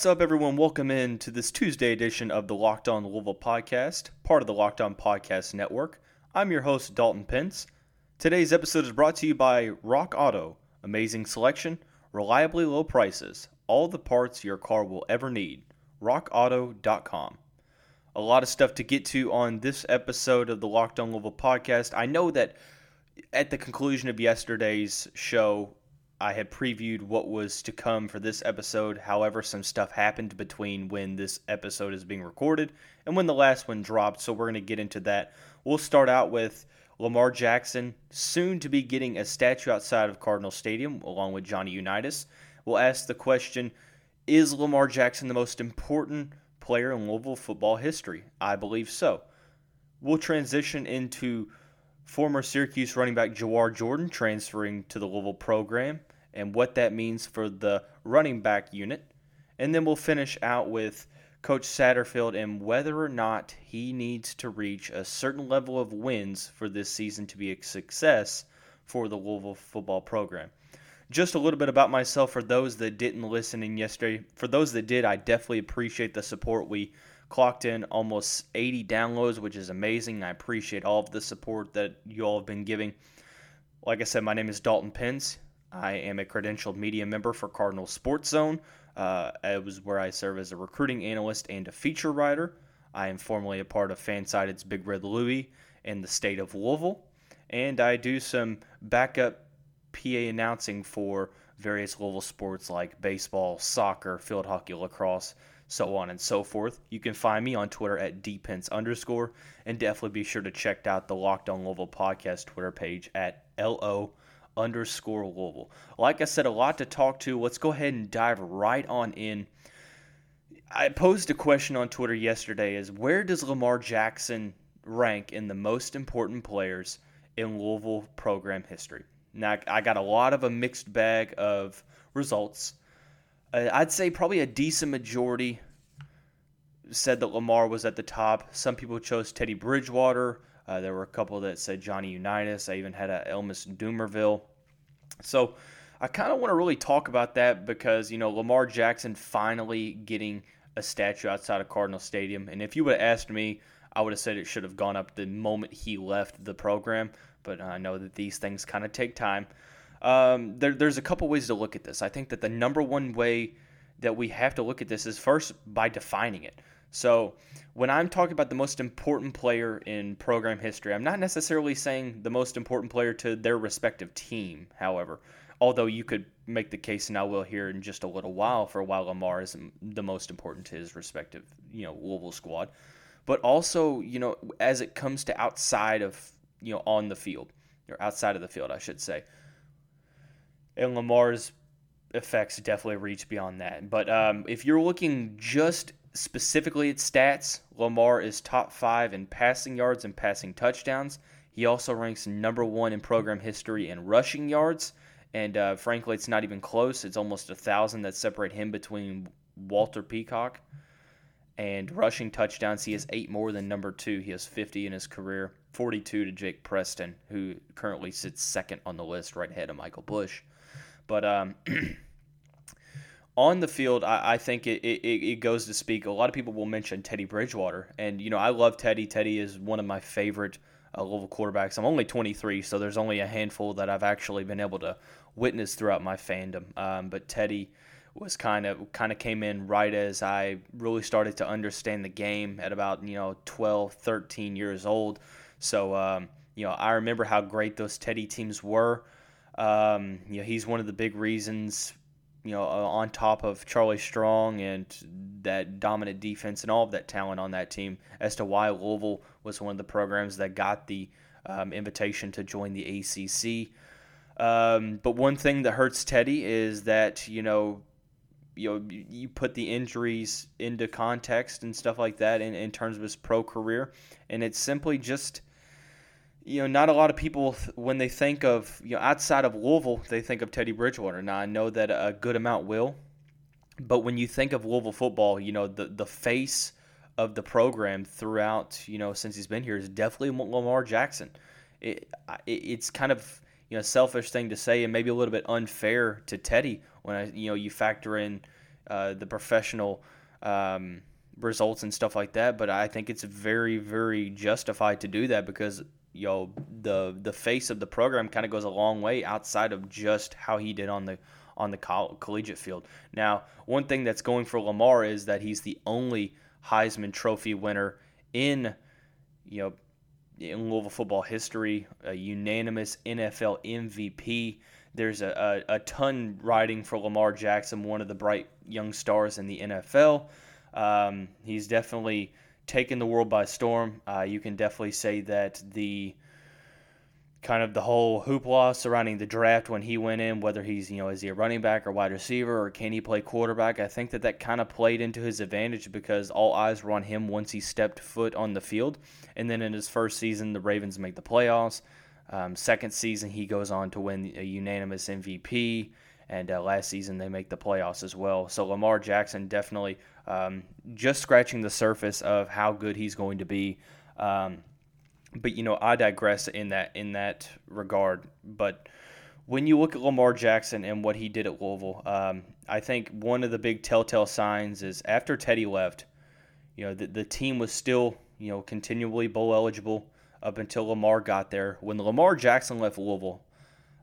What's up, everyone? Welcome in to this Tuesday edition of the Locked On Louisville podcast, part of the Locked On Podcast Network. I'm your host, Dalton Pence. Today's episode is brought to you by Rock Auto. Amazing selection, reliably low prices, all the parts your car will ever need. RockAuto.com. A lot of stuff to get to on this episode of the Locked On Louisville podcast. I know that at the conclusion of yesterday's show, I had previewed what was to come for this episode. However, some stuff happened between when this episode is being recorded and when the last one dropped, so we're going to get into that. We'll start out with Lamar Jackson, soon to be getting a statue outside of Cardinal Stadium, along with Johnny Unitas. We'll ask the question Is Lamar Jackson the most important player in Louisville football history? I believe so. We'll transition into former Syracuse running back Jawhar Jordan transferring to the Louisville program and what that means for the running back unit. And then we'll finish out with Coach Satterfield and whether or not he needs to reach a certain level of wins for this season to be a success for the Louisville football program. Just a little bit about myself for those that didn't listen in yesterday. For those that did, I definitely appreciate the support. We clocked in almost 80 downloads, which is amazing. I appreciate all of the support that you all have been giving. Like I said, my name is Dalton Pence. I am a credentialed media member for Cardinal Sports Zone. Uh, it was where I serve as a recruiting analyst and a feature writer. I am formerly a part of Fansided's Big Red Louie in the state of Louisville, and I do some backup PA announcing for various Louisville sports like baseball, soccer, field hockey, lacrosse, so on and so forth. You can find me on Twitter at dpence underscore, and definitely be sure to check out the Locked On Louisville podcast Twitter page at lo underscore Louisville. Like I said, a lot to talk to. Let's go ahead and dive right on in. I posed a question on Twitter yesterday is where does Lamar Jackson rank in the most important players in Louisville program history? Now, I got a lot of a mixed bag of results. I'd say probably a decent majority said that Lamar was at the top. Some people chose Teddy Bridgewater. Uh, there were a couple that said Johnny Unitas. I even had a Elvis Dumervil. So I kind of want to really talk about that because, you know, Lamar Jackson finally getting a statue outside of Cardinal Stadium. And if you would have asked me, I would have said it should have gone up the moment he left the program. But I know that these things kind of take time. Um, there, there's a couple ways to look at this. I think that the number one way that we have to look at this is first by defining it. So, when I'm talking about the most important player in program history, I'm not necessarily saying the most important player to their respective team, however. Although you could make the case, and I will here in just a little while, for why Lamar is the most important to his respective, you know, Louisville squad. But also, you know, as it comes to outside of, you know, on the field, or outside of the field, I should say. And Lamar's effects definitely reach beyond that. But um, if you're looking just specifically its stats, Lamar is top five in passing yards and passing touchdowns. He also ranks number one in program history in rushing yards. And uh, frankly, it's not even close. It's almost a thousand that separate him between Walter Peacock and rushing touchdowns. He has eight more than number two. He has 50 in his career, 42 to Jake Preston, who currently sits second on the list, right ahead of Michael Bush. But um, on the field, I, I think it, it, it goes to speak. A lot of people will mention Teddy Bridgewater, and you know I love Teddy. Teddy is one of my favorite uh, quarterbacks. I'm only 23, so there's only a handful that I've actually been able to witness throughout my fandom. Um, but Teddy was kind of kind of came in right as I really started to understand the game at about you know 12, 13 years old. So um, you know I remember how great those Teddy teams were. Um, you know he's one of the big reasons you know, uh, on top of Charlie Strong and that dominant defense and all of that talent on that team, as to why Louisville was one of the programs that got the um, invitation to join the ACC. Um, but one thing that hurts Teddy is that you know, you know, you put the injuries into context and stuff like that in, in terms of his pro career, and it's simply just you know, not a lot of people when they think of you know outside of Louisville, they think of Teddy Bridgewater. Now I know that a good amount will, but when you think of Louisville football, you know the the face of the program throughout you know since he's been here is definitely Lamar Jackson. It, it it's kind of you know selfish thing to say and maybe a little bit unfair to Teddy when I you know you factor in uh, the professional um, results and stuff like that. But I think it's very, very justified to do that because you know the the face of the program kind of goes a long way outside of just how he did on the on the coll- collegiate field. Now, one thing that's going for Lamar is that he's the only Heisman Trophy winner in you know in Louisville football history, a unanimous NFL MVP. There's a, a, a, ton riding for Lamar Jackson, one of the bright young stars in the NFL. Um, he's definitely taken the world by storm. Uh, you can definitely say that the kind of the whole hoopla surrounding the draft when he went in, whether he's, you know, is he a running back or wide receiver or can he play quarterback? I think that that kind of played into his advantage because all eyes were on him once he stepped foot on the field. And then in his first season, the Ravens make the playoffs. Um, second season, he goes on to win a unanimous MVP. And uh, last season, they make the playoffs as well. So Lamar Jackson definitely um, just scratching the surface of how good he's going to be. Um, but you know, I digress in that in that regard. But when you look at Lamar Jackson and what he did at Louisville, um, I think one of the big telltale signs is after Teddy left, you know, the, the team was still you know continually bowl eligible up until Lamar got there. When Lamar Jackson left Louisville,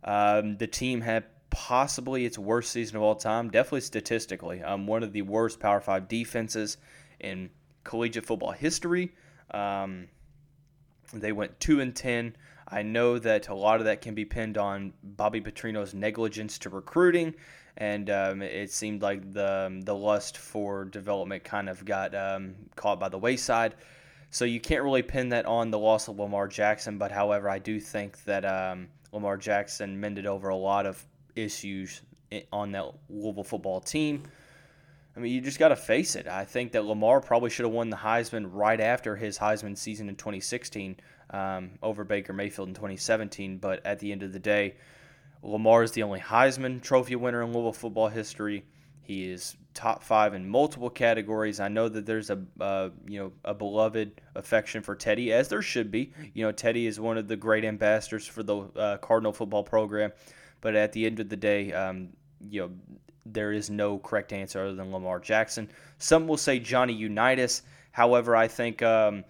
um, the team had possibly its worst season of all time, definitely statistically. Um, one of the worst Power Five defenses in collegiate football history. Um, they went two and ten. I know that a lot of that can be pinned on Bobby Petrino's negligence to recruiting, and um, it seemed like the the lust for development kind of got um, caught by the wayside. So you can't really pin that on the loss of Lamar Jackson. But however, I do think that um, Lamar Jackson mended over a lot of issues on that Louisville football team. I mean, you just got to face it. I think that Lamar probably should have won the Heisman right after his Heisman season in 2016 um, over Baker Mayfield in 2017. But at the end of the day, Lamar is the only Heisman Trophy winner in Louisville football history. He is top five in multiple categories. I know that there's a uh, you know a beloved affection for Teddy, as there should be. You know, Teddy is one of the great ambassadors for the uh, Cardinal football program. But at the end of the day, um, you know, there is no correct answer other than Lamar Jackson. Some will say Johnny Unitas. However, I think um,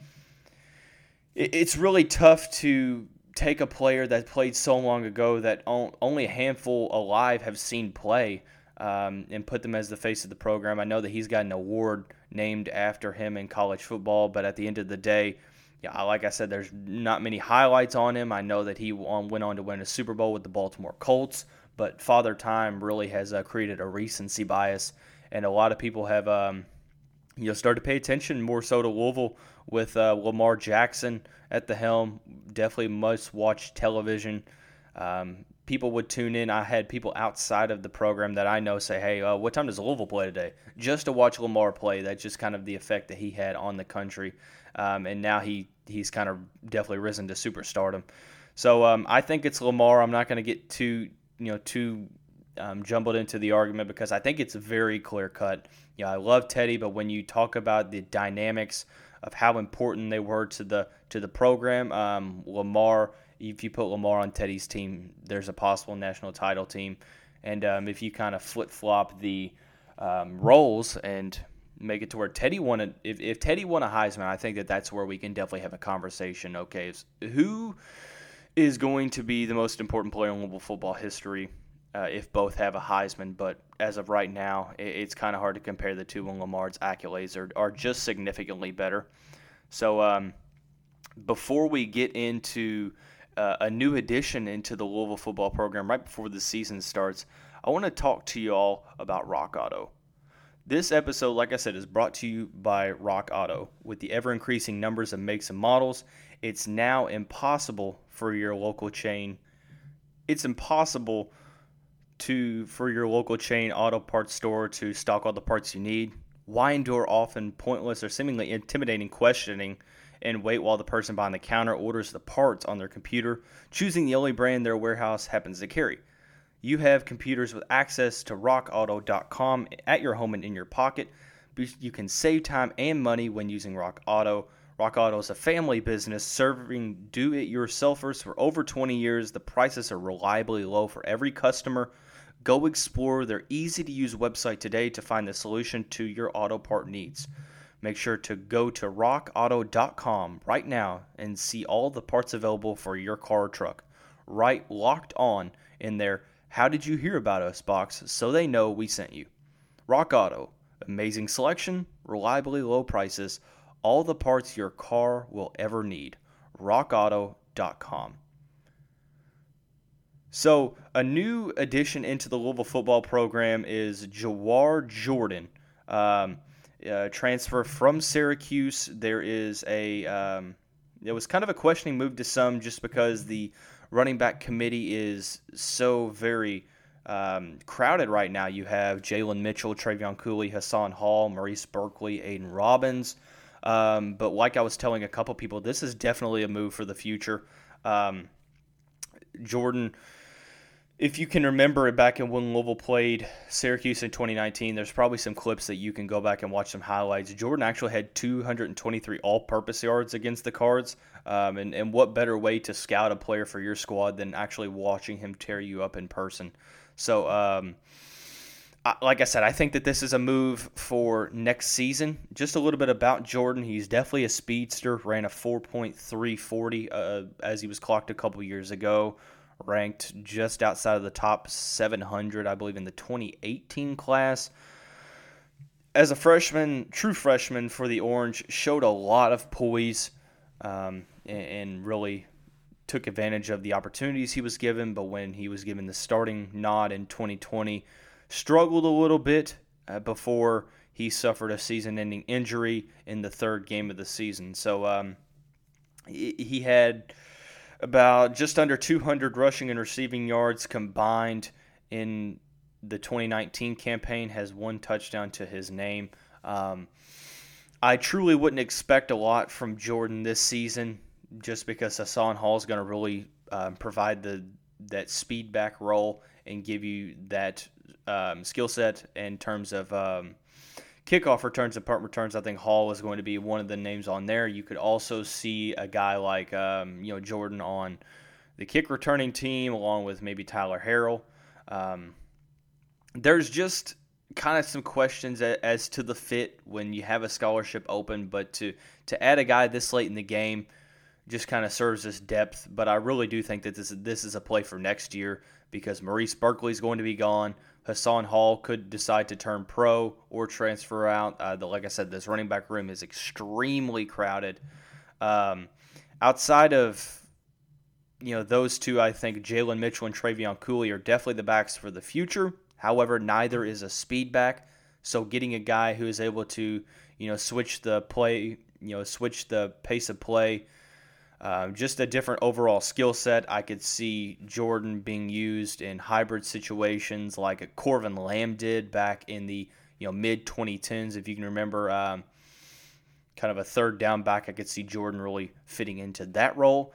it, it's really tough to take a player that played so long ago that only a handful alive have seen play um, and put them as the face of the program. I know that he's got an award named after him in college football, but at the end of the day, yeah, like I said, there's not many highlights on him. I know that he went on to win a Super Bowl with the Baltimore Colts, but Father Time really has uh, created a recency bias, and a lot of people have um, you know started to pay attention more so to Louisville with uh, Lamar Jackson at the helm. Definitely must watch television. Um, people would tune in. I had people outside of the program that I know say, "Hey, uh, what time does Louisville play today?" Just to watch Lamar play. That's just kind of the effect that he had on the country, um, and now he he's kind of definitely risen to superstardom. So um, I think it's Lamar. I'm not going to get too you know too um, jumbled into the argument because I think it's very clear cut. You know, I love Teddy, but when you talk about the dynamics of how important they were to the to the program, um, Lamar. If you put Lamar on Teddy's team, there's a possible national title team, and um, if you kind of flip flop the um, roles and make it to where Teddy won it, if, if Teddy won a Heisman, I think that that's where we can definitely have a conversation. Okay, who is going to be the most important player in Louisville football history uh, if both have a Heisman. But as of right now, it, it's kind of hard to compare the two when Lamar's accolades are, are just significantly better. So um, before we get into uh, a new addition into the Louisville football program right before the season starts, I want to talk to you all about Rock Auto. This episode, like I said, is brought to you by Rock Auto. With the ever increasing numbers of makes and models, it's now impossible for your local chain. It's impossible to for your local chain auto parts store to stock all the parts you need. Why endure often pointless or seemingly intimidating questioning and wait while the person behind the counter orders the parts on their computer, choosing the only brand their warehouse happens to carry? You have computers with access to rockauto.com at your home and in your pocket. You can save time and money when using Rock Auto. Rock Auto is a family business serving do it yourselfers for over 20 years. The prices are reliably low for every customer. Go explore their easy to use website today to find the solution to your auto part needs. Make sure to go to rockauto.com right now and see all the parts available for your car or truck. Right locked on in their How Did You Hear About Us box so they know we sent you. Rock Auto, amazing selection, reliably low prices, all the parts your car will ever need. RockAuto.com. So, a new addition into the Louisville football program is Jawhar Jordan. Um, uh, transfer from Syracuse. There is a. Um, it was kind of a questioning move to some just because the running back committee is so very um, crowded right now. You have Jalen Mitchell, Trevion Cooley, Hassan Hall, Maurice Burkley, Aidan Robbins. Um, but like I was telling a couple people, this is definitely a move for the future. Um, Jordan if you can remember it back in when Louisville played Syracuse in 2019, there's probably some clips that you can go back and watch some highlights. Jordan actually had 223 all purpose yards against the Cards. Um, and, and what better way to scout a player for your squad than actually watching him tear you up in person? So, um, I, like I said, I think that this is a move for next season. Just a little bit about Jordan. He's definitely a speedster, ran a 4.340 uh, as he was clocked a couple years ago ranked just outside of the top 700, I believe, in the 2018 class. As a freshman, true freshman for the Orange, showed a lot of poise um, and, and really took advantage of the opportunities he was given. But when he was given the starting nod in 2020, struggled a little bit uh, before he suffered a season-ending injury in the third game of the season. So um, he had about just under 200 rushing and receiving yards combined in the 2019 campaign, has one touchdown to his name. Um, I truly wouldn't expect a lot from Jordan this season, just because Hassan Hall is going to really um, provide the that speed back role and give you that um, skill set in terms of um, kickoff returns and punt returns, I think Hall is going to be one of the names on there. You could also see a guy like um, you know Jordan on the kick returning team, along with maybe Tyler Harrell. Um, there's just kind of some questions as to the fit when you have a scholarship open, but to to add a guy this late in the game just kind of serves as depth. But I really do think that this this is a play for next year because Maurice Burkley is going to be gone. Hassan Hall could decide to turn pro or transfer out. Uh, the, like I said, this running back room is extremely crowded. Um, outside of you know those two, I think Jalen Mitchell and Trevion Cooley are definitely the backs for the future. However, neither is a speed back, so getting a guy who is able to you know switch the play, you know switch the pace of play um, just a different overall skill set. I could see Jordan being used in hybrid situations like a Corvin Lamb did back in the you know mid 2010s. If you can remember, um, kind of a third down back, I could see Jordan really fitting into that role.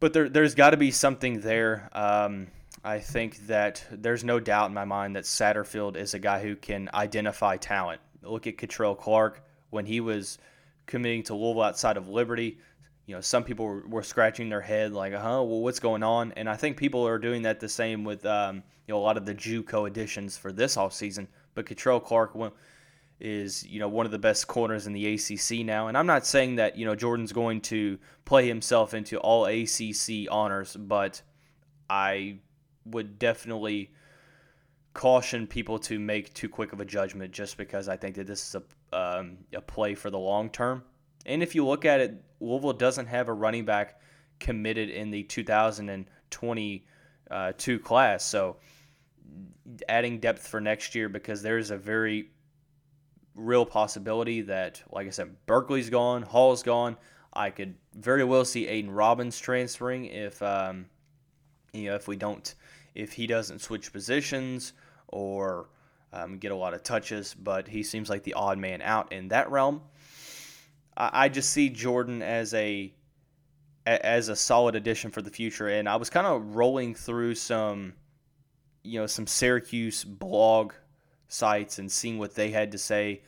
But there, there's got to be something there. Um, I think that there's no doubt in my mind that Satterfield is a guy who can identify talent. Look at Kei'Trel Clark when he was committing to Louisville outside of Liberty you know, some people were, scratching their head like, huh, well, what's going on? And I think people are doing that the same with, um, you know, a lot of the JUCO additions for this offseason. But Kei'Trel Clark is, you know, one of the best corners in the ACC now. And I'm not saying that, you know, Jordan's going to play himself into all ACC honors, but I would definitely caution people to make too quick of a judgment just because I think that this is a, um, a play for the long term. And if you look at it, Louisville doesn't have a running back committed in the 2022 class. So adding depth for next year because there's a very real possibility that, like I said, Burkley's gone, Hall's gone. I could very well see Aidan Robbins transferring if um, you know if we don't if he doesn't switch positions or um, get a lot of touches. But he seems like the odd man out in that realm. I just see Jordan as a as a solid addition for the future. And I was kind of rolling through some, you know, some Syracuse blog sites and seeing what they had to say.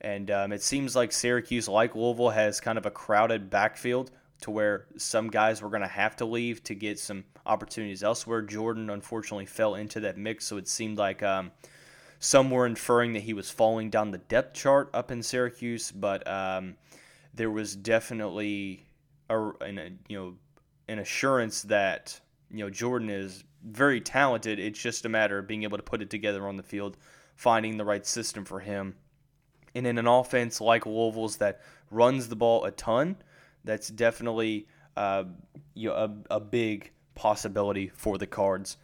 And um, it seems like Syracuse, like Louisville, has kind of a crowded backfield to where some guys were going to have to leave to get some opportunities elsewhere. Jordan unfortunately fell into that mix, so it seemed like um, some were inferring that he was falling down the depth chart up in Syracuse, but um, there was definitely a, an, you know an assurance that you know Jordan is very talented. It's just a matter of being able to put it together on the field, finding the right system for him. And in an offense like Louisville's that runs the ball a ton, that's definitely uh, you know, a, a big possibility for the Cards.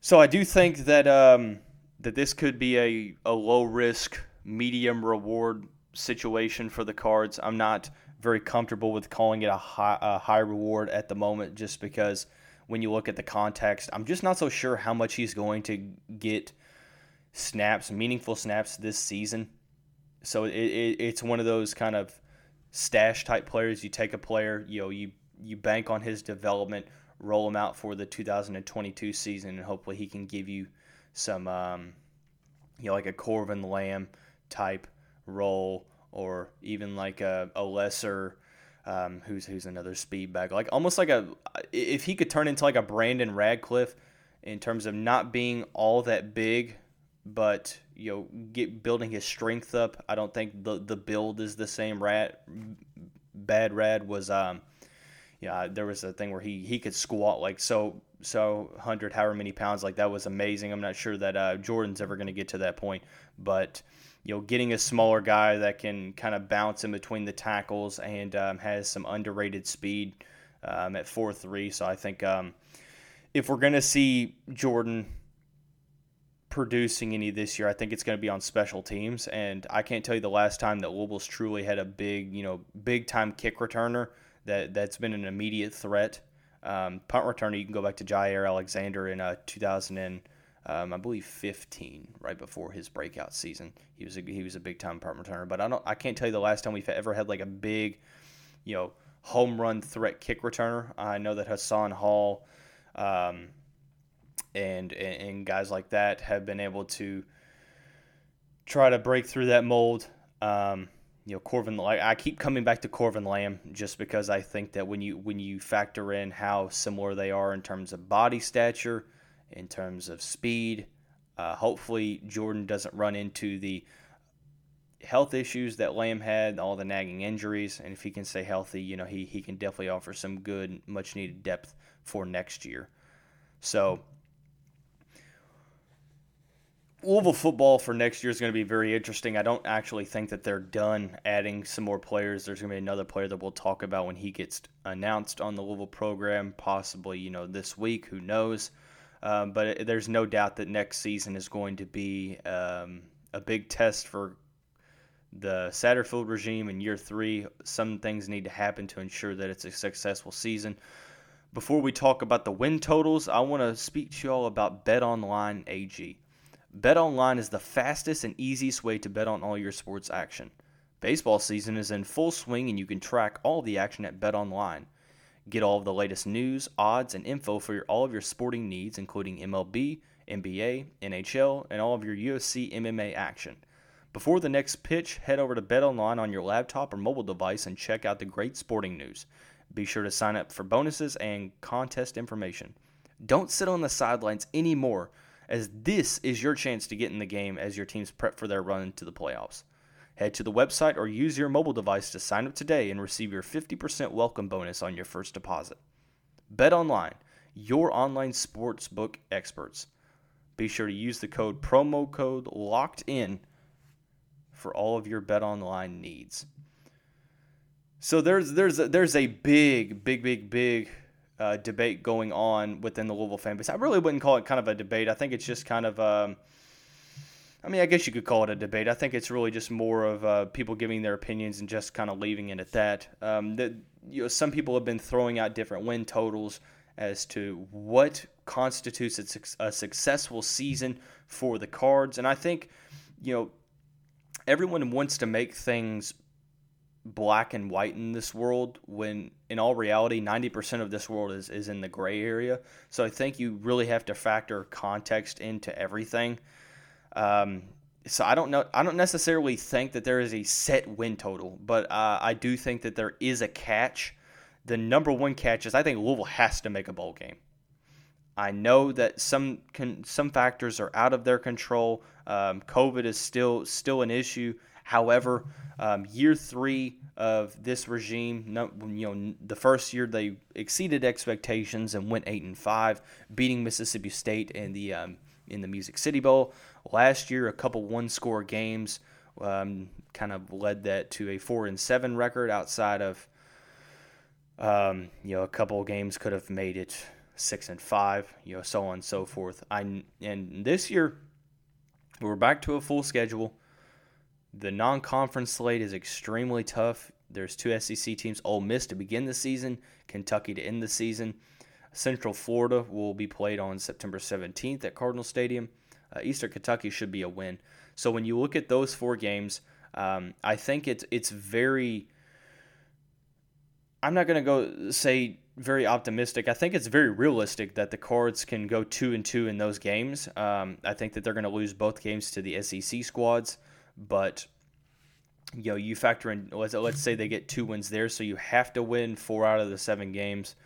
So I do think that um, that this could be a, a low risk, medium reward situation for the Cards. I'm not very comfortable with calling it a high, a high reward at the moment, just because when you look at the context, I'm just not so sure how much he's going to get snaps, meaningful snaps this season. So it, it, it's one of those kind of stash type players. You take a player, you know, you you bank on his development, roll him out for the 2022 season, and hopefully he can give you some, um, you know, like a Corvin Lamb type role, or even like a, a lesser. Um, who's who's another speed back like almost like a if he could turn into like a Brandon Radcliff in terms of not being all that big but you know, get building his strength up. I don't think the the build is the same. Rad, bad Rad was um, yeah, there was a thing where he he could squat like so so hundred however many pounds like that was amazing. I'm not sure that uh, Jordan's ever going to get to that point, but you know, getting a smaller guy that can kind of bounce in between the tackles and um, has some underrated speed um, at four three. So I think um, if we're going to see Jordan producing any this year. I think it's going to be on special teams, and I can't tell you the last time that Louisville's truly had a big, you know, big time kick returner that that's been an immediate threat. Um, punt returner, you can go back to Jaire Alexander in uh, 2000 and um, I believe 15, right before his breakout season. He was a, he was a big time punt returner, but I don't I can't tell you the last time we've ever had like a big, you know, home run threat kick returner. I know that Hassan Hall. Um, and and guys like that have been able to try to break through that mold. Um, you know, Corvin. I keep coming back to Corvin Lamb just because I think that when you when you factor in how similar they are in terms of body stature, in terms of speed, uh, hopefully Jordan doesn't run into the health issues that Lamb had, all the nagging injuries, and if he can stay healthy, you know, he he can definitely offer some good, much needed depth for next year. So Louisville football for next year is going to be very interesting. I don't actually think that they're done adding some more players. There's going to be another player that we'll talk about when he gets announced on the Louisville program, possibly you know this week. Who knows? Um, but there's no doubt that next season is going to be um, a big test for the Satterfield regime in year three. Some things need to happen to ensure that it's a successful season. Before we talk about the win totals, I want to speak to you all about BetOnline AG. BetOnline is the fastest and easiest way to bet on all your sports action. Baseball season is in full swing and you can track all the action at BetOnline. Get all of the latest news, odds, and info for your, all of your sporting needs, including MLB, NBA, NHL, and all of your UFC MMA action. Before the next pitch, head over to BetOnline on your laptop or mobile device and check out the great sporting news. Be sure to sign up for bonuses and contest information. Don't sit on the sidelines anymore as this is your chance to get in the game as your teams prep for their run to the playoffs. Head to the website or use your mobile device to sign up today and receive your 50% welcome bonus on your first deposit. Bet online, your online sportsbook experts. Be sure to use the code promo code locked in for all of your bet online needs. So there's there's a, there's a big big big big uh, debate going on within the Louisville fan base. I really wouldn't call it kind of a debate. I think it's just kind of, um, I mean, I guess you could call it a debate. I think it's really just more of uh, people giving their opinions and just kind of leaving it at that. Um, that you know, some people have been throwing out different win totals as to what constitutes a, a successful season for the Cards, and I think, you know, everyone wants to make things black and white in this world when in all reality 90% of this world is, is in the gray area so i think you really have to factor context into everything um, so i don't know i don't necessarily think that there is a set win total but uh, i do think that there is a catch the number one catch is I think Louisville has to make a bowl game. I know that some can, some factors are out of their control. Um, COVID is still still an issue. However, um, year three of this regime, you know, the first year they exceeded expectations and went eight and five, beating Mississippi State in the um, in the Music City Bowl. Last year, a couple one score games um, kind of led that to a four and seven record. Outside of um, you know, a couple games could have made it six and five, you know, so on and so forth. I and this year we're back to a full schedule. The non-conference slate is extremely tough. There's two SEC teams: Ole Miss to begin the season, Kentucky to end the season. Central Florida will be played on September 17th at Cardinal Stadium. Uh, Eastern Kentucky should be a win. So when you look at those four games, um, I think it's it's very. I'm not going to go say very optimistic. I think it's very realistic that the Cards can go two and two in those games. Um, I think that they're going to lose both games to the SEC squads, but you know you factor in let's let's say they get two wins there, so you have to win four out of the seven games.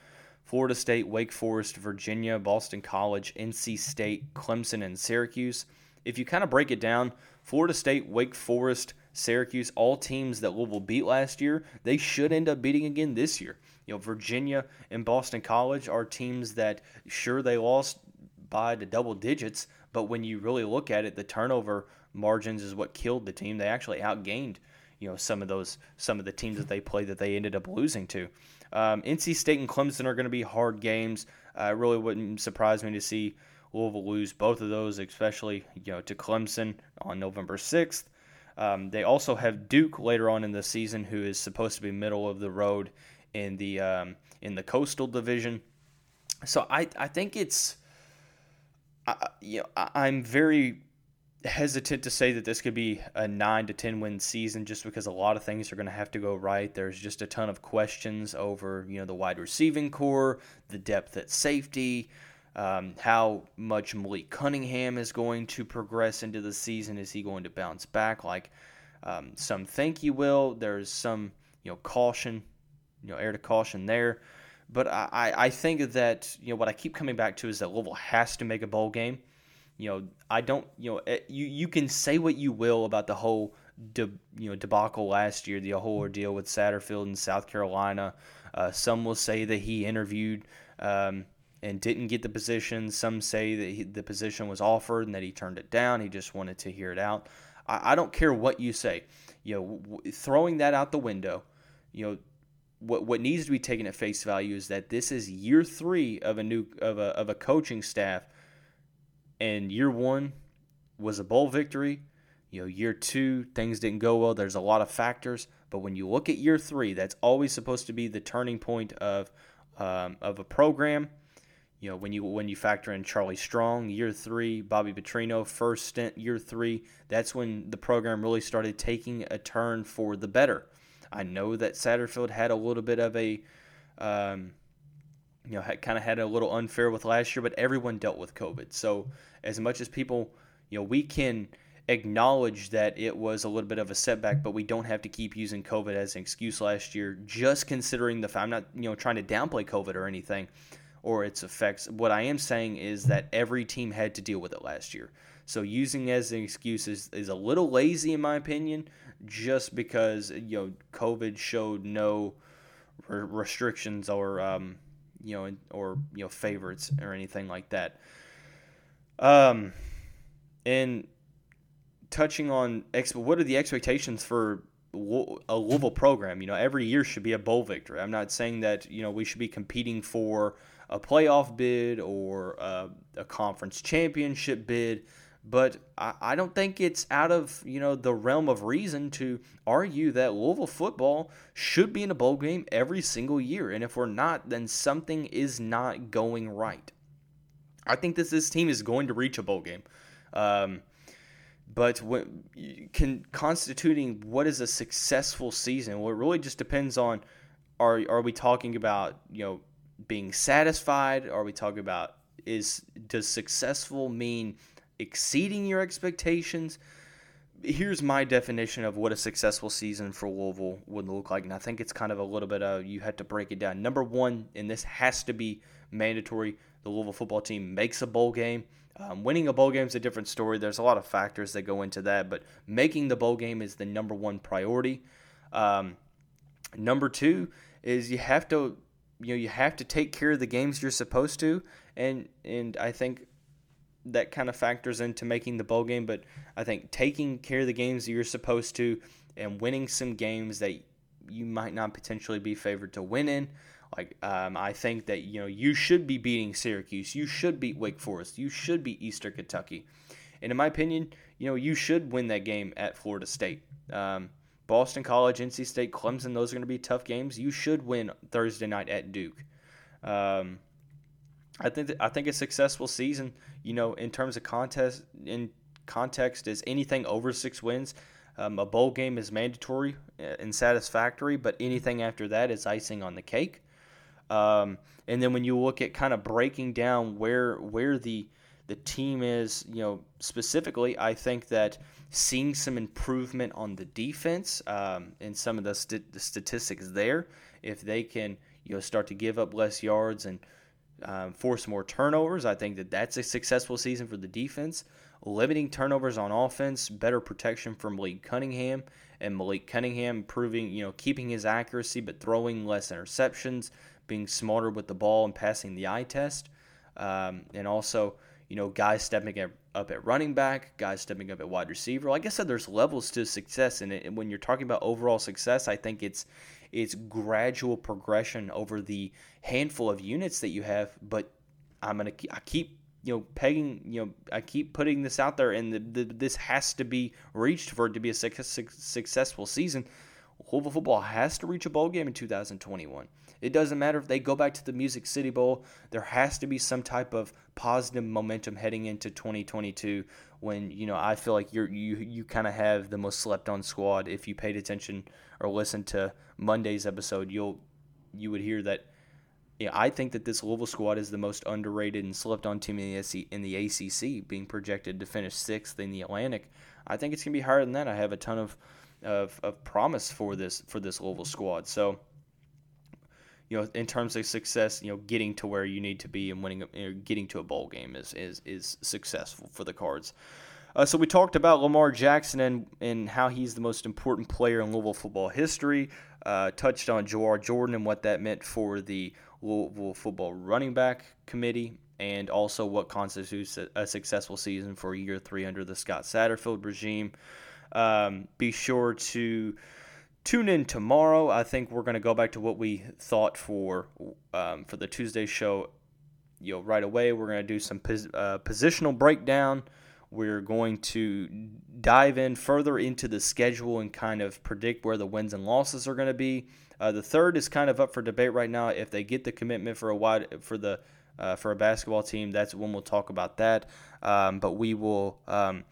Florida State, Wake Forest, Virginia, Boston College, NC State, Clemson, and Syracuse. If you kind of break it down, Florida State, Wake Forest, Syracuse, all teams that Louisville beat last year, they should end up beating again this year. You know, Virginia and Boston College are teams that sure they lost by the double digits, but when you really look at it, the turnover margins is what killed the team. They actually outgained, you know, some of those some of the teams that they played that they ended up losing to. Um, NC State and Clemson are going to be hard games. Uh, it really wouldn't surprise me to see Louisville lose both of those, especially you know to Clemson on November sixth. Um, they also have Duke later on in the season, who is supposed to be middle of the road in the um, in the Coastal Division. So I I think it's I, you know I'm very hesitant to say that this could be a 9 to 10 win season just because a lot of things are going to have to go right. There's just a ton of questions over, you know, the wide receiving core, the depth at safety, um, how much Malik Cunningham is going to progress into the season. Is he going to bounce back like um, some think he will? There's some, you know, caution you know, air to caution there. But I, I think that you know what I keep coming back to is that Louisville has to make a bowl game. You know, I don't. You know, eh, you you can say what you will about the whole de, you know debacle last year, the whole ordeal with Satterfield in South Carolina. Uh, some will say that he interviewed um, and didn't get the position. Some say that he, the position was offered and that he turned it down. He just wanted to hear it out. I, I don't care what you say. You know, w- throwing that out the window. You know, what what needs to be taken at face value is that this is year three of a new of a of a coaching staff, and year one was a bowl victory. You know, year two things didn't go well. There's a lot of factors, but when you look at year three, that's always supposed to be the turning point of um, of a program. You know, when you when you factor in Charlie Strong, year three, Bobby Petrino, first stint, year three, that's when the program really started taking a turn for the better. I know that Satterfield had a little bit of a, um, you know, kind of had a little unfair with last year, but everyone dealt with COVID. So as much as people, you know, we can acknowledge that it was a little bit of a setback, but we don't have to keep using COVID as an excuse last year. Just considering the fact, I'm not, you know, trying to downplay COVID or anything or its effects. What I am saying is that every team had to deal with it last year. So using as an excuse is, is a little lazy in my opinion, just because you know COVID showed no re- restrictions or um, you know or you know favorites or anything like that. Um, and touching on ex- what are the expectations for a Louisville program? You know, every year should be a bowl victory. I'm not saying that you know we should be competing for a playoff bid or a, a conference championship bid but I, I don't think it's out of you know the realm of reason to argue that Louisville football should be in a bowl game every single year, and if we're not, then something is not going right. I think that this team is going to reach a bowl game. Um, but when, can constituting what is a successful season, well, it really just depends on are are we talking about you know being satisfied? Are we talking about is does successful mean exceeding your expectations. here's my definition of what a successful season for Louisville would look like, and I think it's kind of a little bit of you had to break it down. Number one, and this has to be mandatory: the Louisville football team makes a bowl game. Um, winning a bowl game is a different story. There's a lot of factors that go into that, but making the bowl game is the number one priority. Um, number two is you have to, you know, you have to take care of the games you're supposed to, and and I think that kind of factors into making the bowl game. But I think taking care of the games that you're supposed to and winning some games that you might not potentially be favored to win in. Like um, I think that you know you should be beating Syracuse, you should beat Wake Forest, you should beat Eastern Kentucky, and in my opinion, you know you should win that game at Florida State. Um, Boston College, NC State, Clemson, those are going to be tough games. You should win Thursday night at Duke. Um, I think I think a successful season, you know, in terms of contest in context, is anything over six wins. Um, a bowl game is mandatory and satisfactory, but anything after that is icing on the cake. Um, and then when you look at kind of breaking down where where the the team is, you know, specifically, I think that seeing some improvement on the defense um, and some of the, st- the, statistics there, if they can, you know, start to give up less yards and um, force more turnovers, I think that that's a successful season for the defense. Limiting turnovers on offense, better protection from Malik Cunningham, and Malik Cunningham proving, you know, keeping his accuracy but throwing less interceptions, being smarter with the ball and passing the eye test, um, and also you know guys stepping up at running back, guys stepping up at wide receiver. Like I said, there's levels to success, and, when you're talking about overall success, I think it's it's gradual progression over the handful of units that you have. But I'm gonna I keep you know pegging you know I keep putting this out there, and the, the, this has to be reached for it to be a successful season. Louisville football has to reach a bowl game in 2021. It doesn't matter if they go back to the Music City Bowl. There has to be some type of positive momentum heading into 2022 when you know I feel like you're you you kind of have the most slept on squad. If you paid attention or listened to Monday's episode, you'll you would hear that. Yeah, I think that this Louisville squad is the most underrated and slept on team in the, in the ACC, being projected to finish sixth in the Atlantic. I think it's gonna be higher than that. I have a ton of of, of promise for this for this Louisville squad. So, you know, in terms of success, you know, getting to where you need to be and winning, you know, getting to a bowl game is is is successful for the Cards. Uh, so we talked about Lamar Jackson and and how he's the most important player in Louisville football history. Uh, touched on Jawhar Jordan and what that meant for the Louisville football running back committee, and also what constitutes a, a successful season for year three under the Scott Satterfield regime. Um, be sure to tune in tomorrow. I think we're going to go back to what we thought for um, for the Tuesday show. You know, right away we're going to do some pos- uh, positional breakdown. We're going to dive in further into the schedule and kind of predict where the wins and losses are going to be. Uh, the third is kind of up for debate right now. If they get the commitment for a wide for the uh, for a basketball team, that's when we'll talk about that. Um, but we will. Um,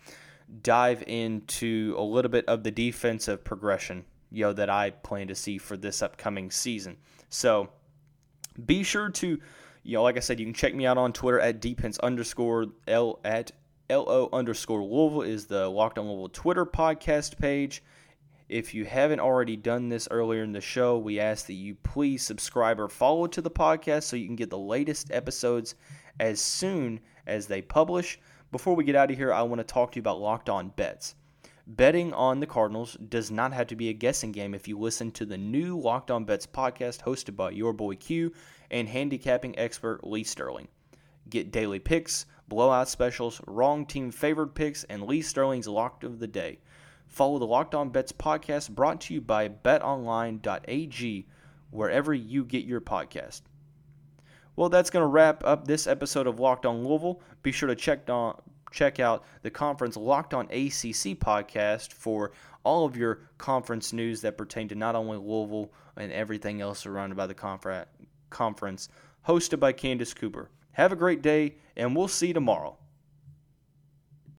dive into a little bit of the defensive progression, you know, that I plan to see for this upcoming season. So be sure to, you know, like I said, you can check me out on Twitter at defense underscore L at LO underscore Louisville is the Locked on Louisville Twitter podcast page. If you haven't already done this earlier in the show, we ask that you please subscribe or follow to the podcast so you can get the latest episodes as soon as they publish. Before we get out of here, I want to talk to you about locked on bets. Betting on the Cardinals does not have to be a guessing game if you listen to the new Locked On Bets podcast hosted by your boy Q and handicapping expert Lee Sterling. Get daily picks, blowout specials, wrong team favored picks, and Lee Sterling's locked of the day. Follow the Locked On Bets podcast brought to you by betonline.ag wherever you get your podcast. Well, that's going to wrap up this episode of Locked On Louisville. Be sure to check on check out the conference Locked On ACC podcast for all of your conference news that pertain to not only Louisville and everything else surrounded by the conference, hosted by Candace Cooper. Have a great day, and we'll see you tomorrow.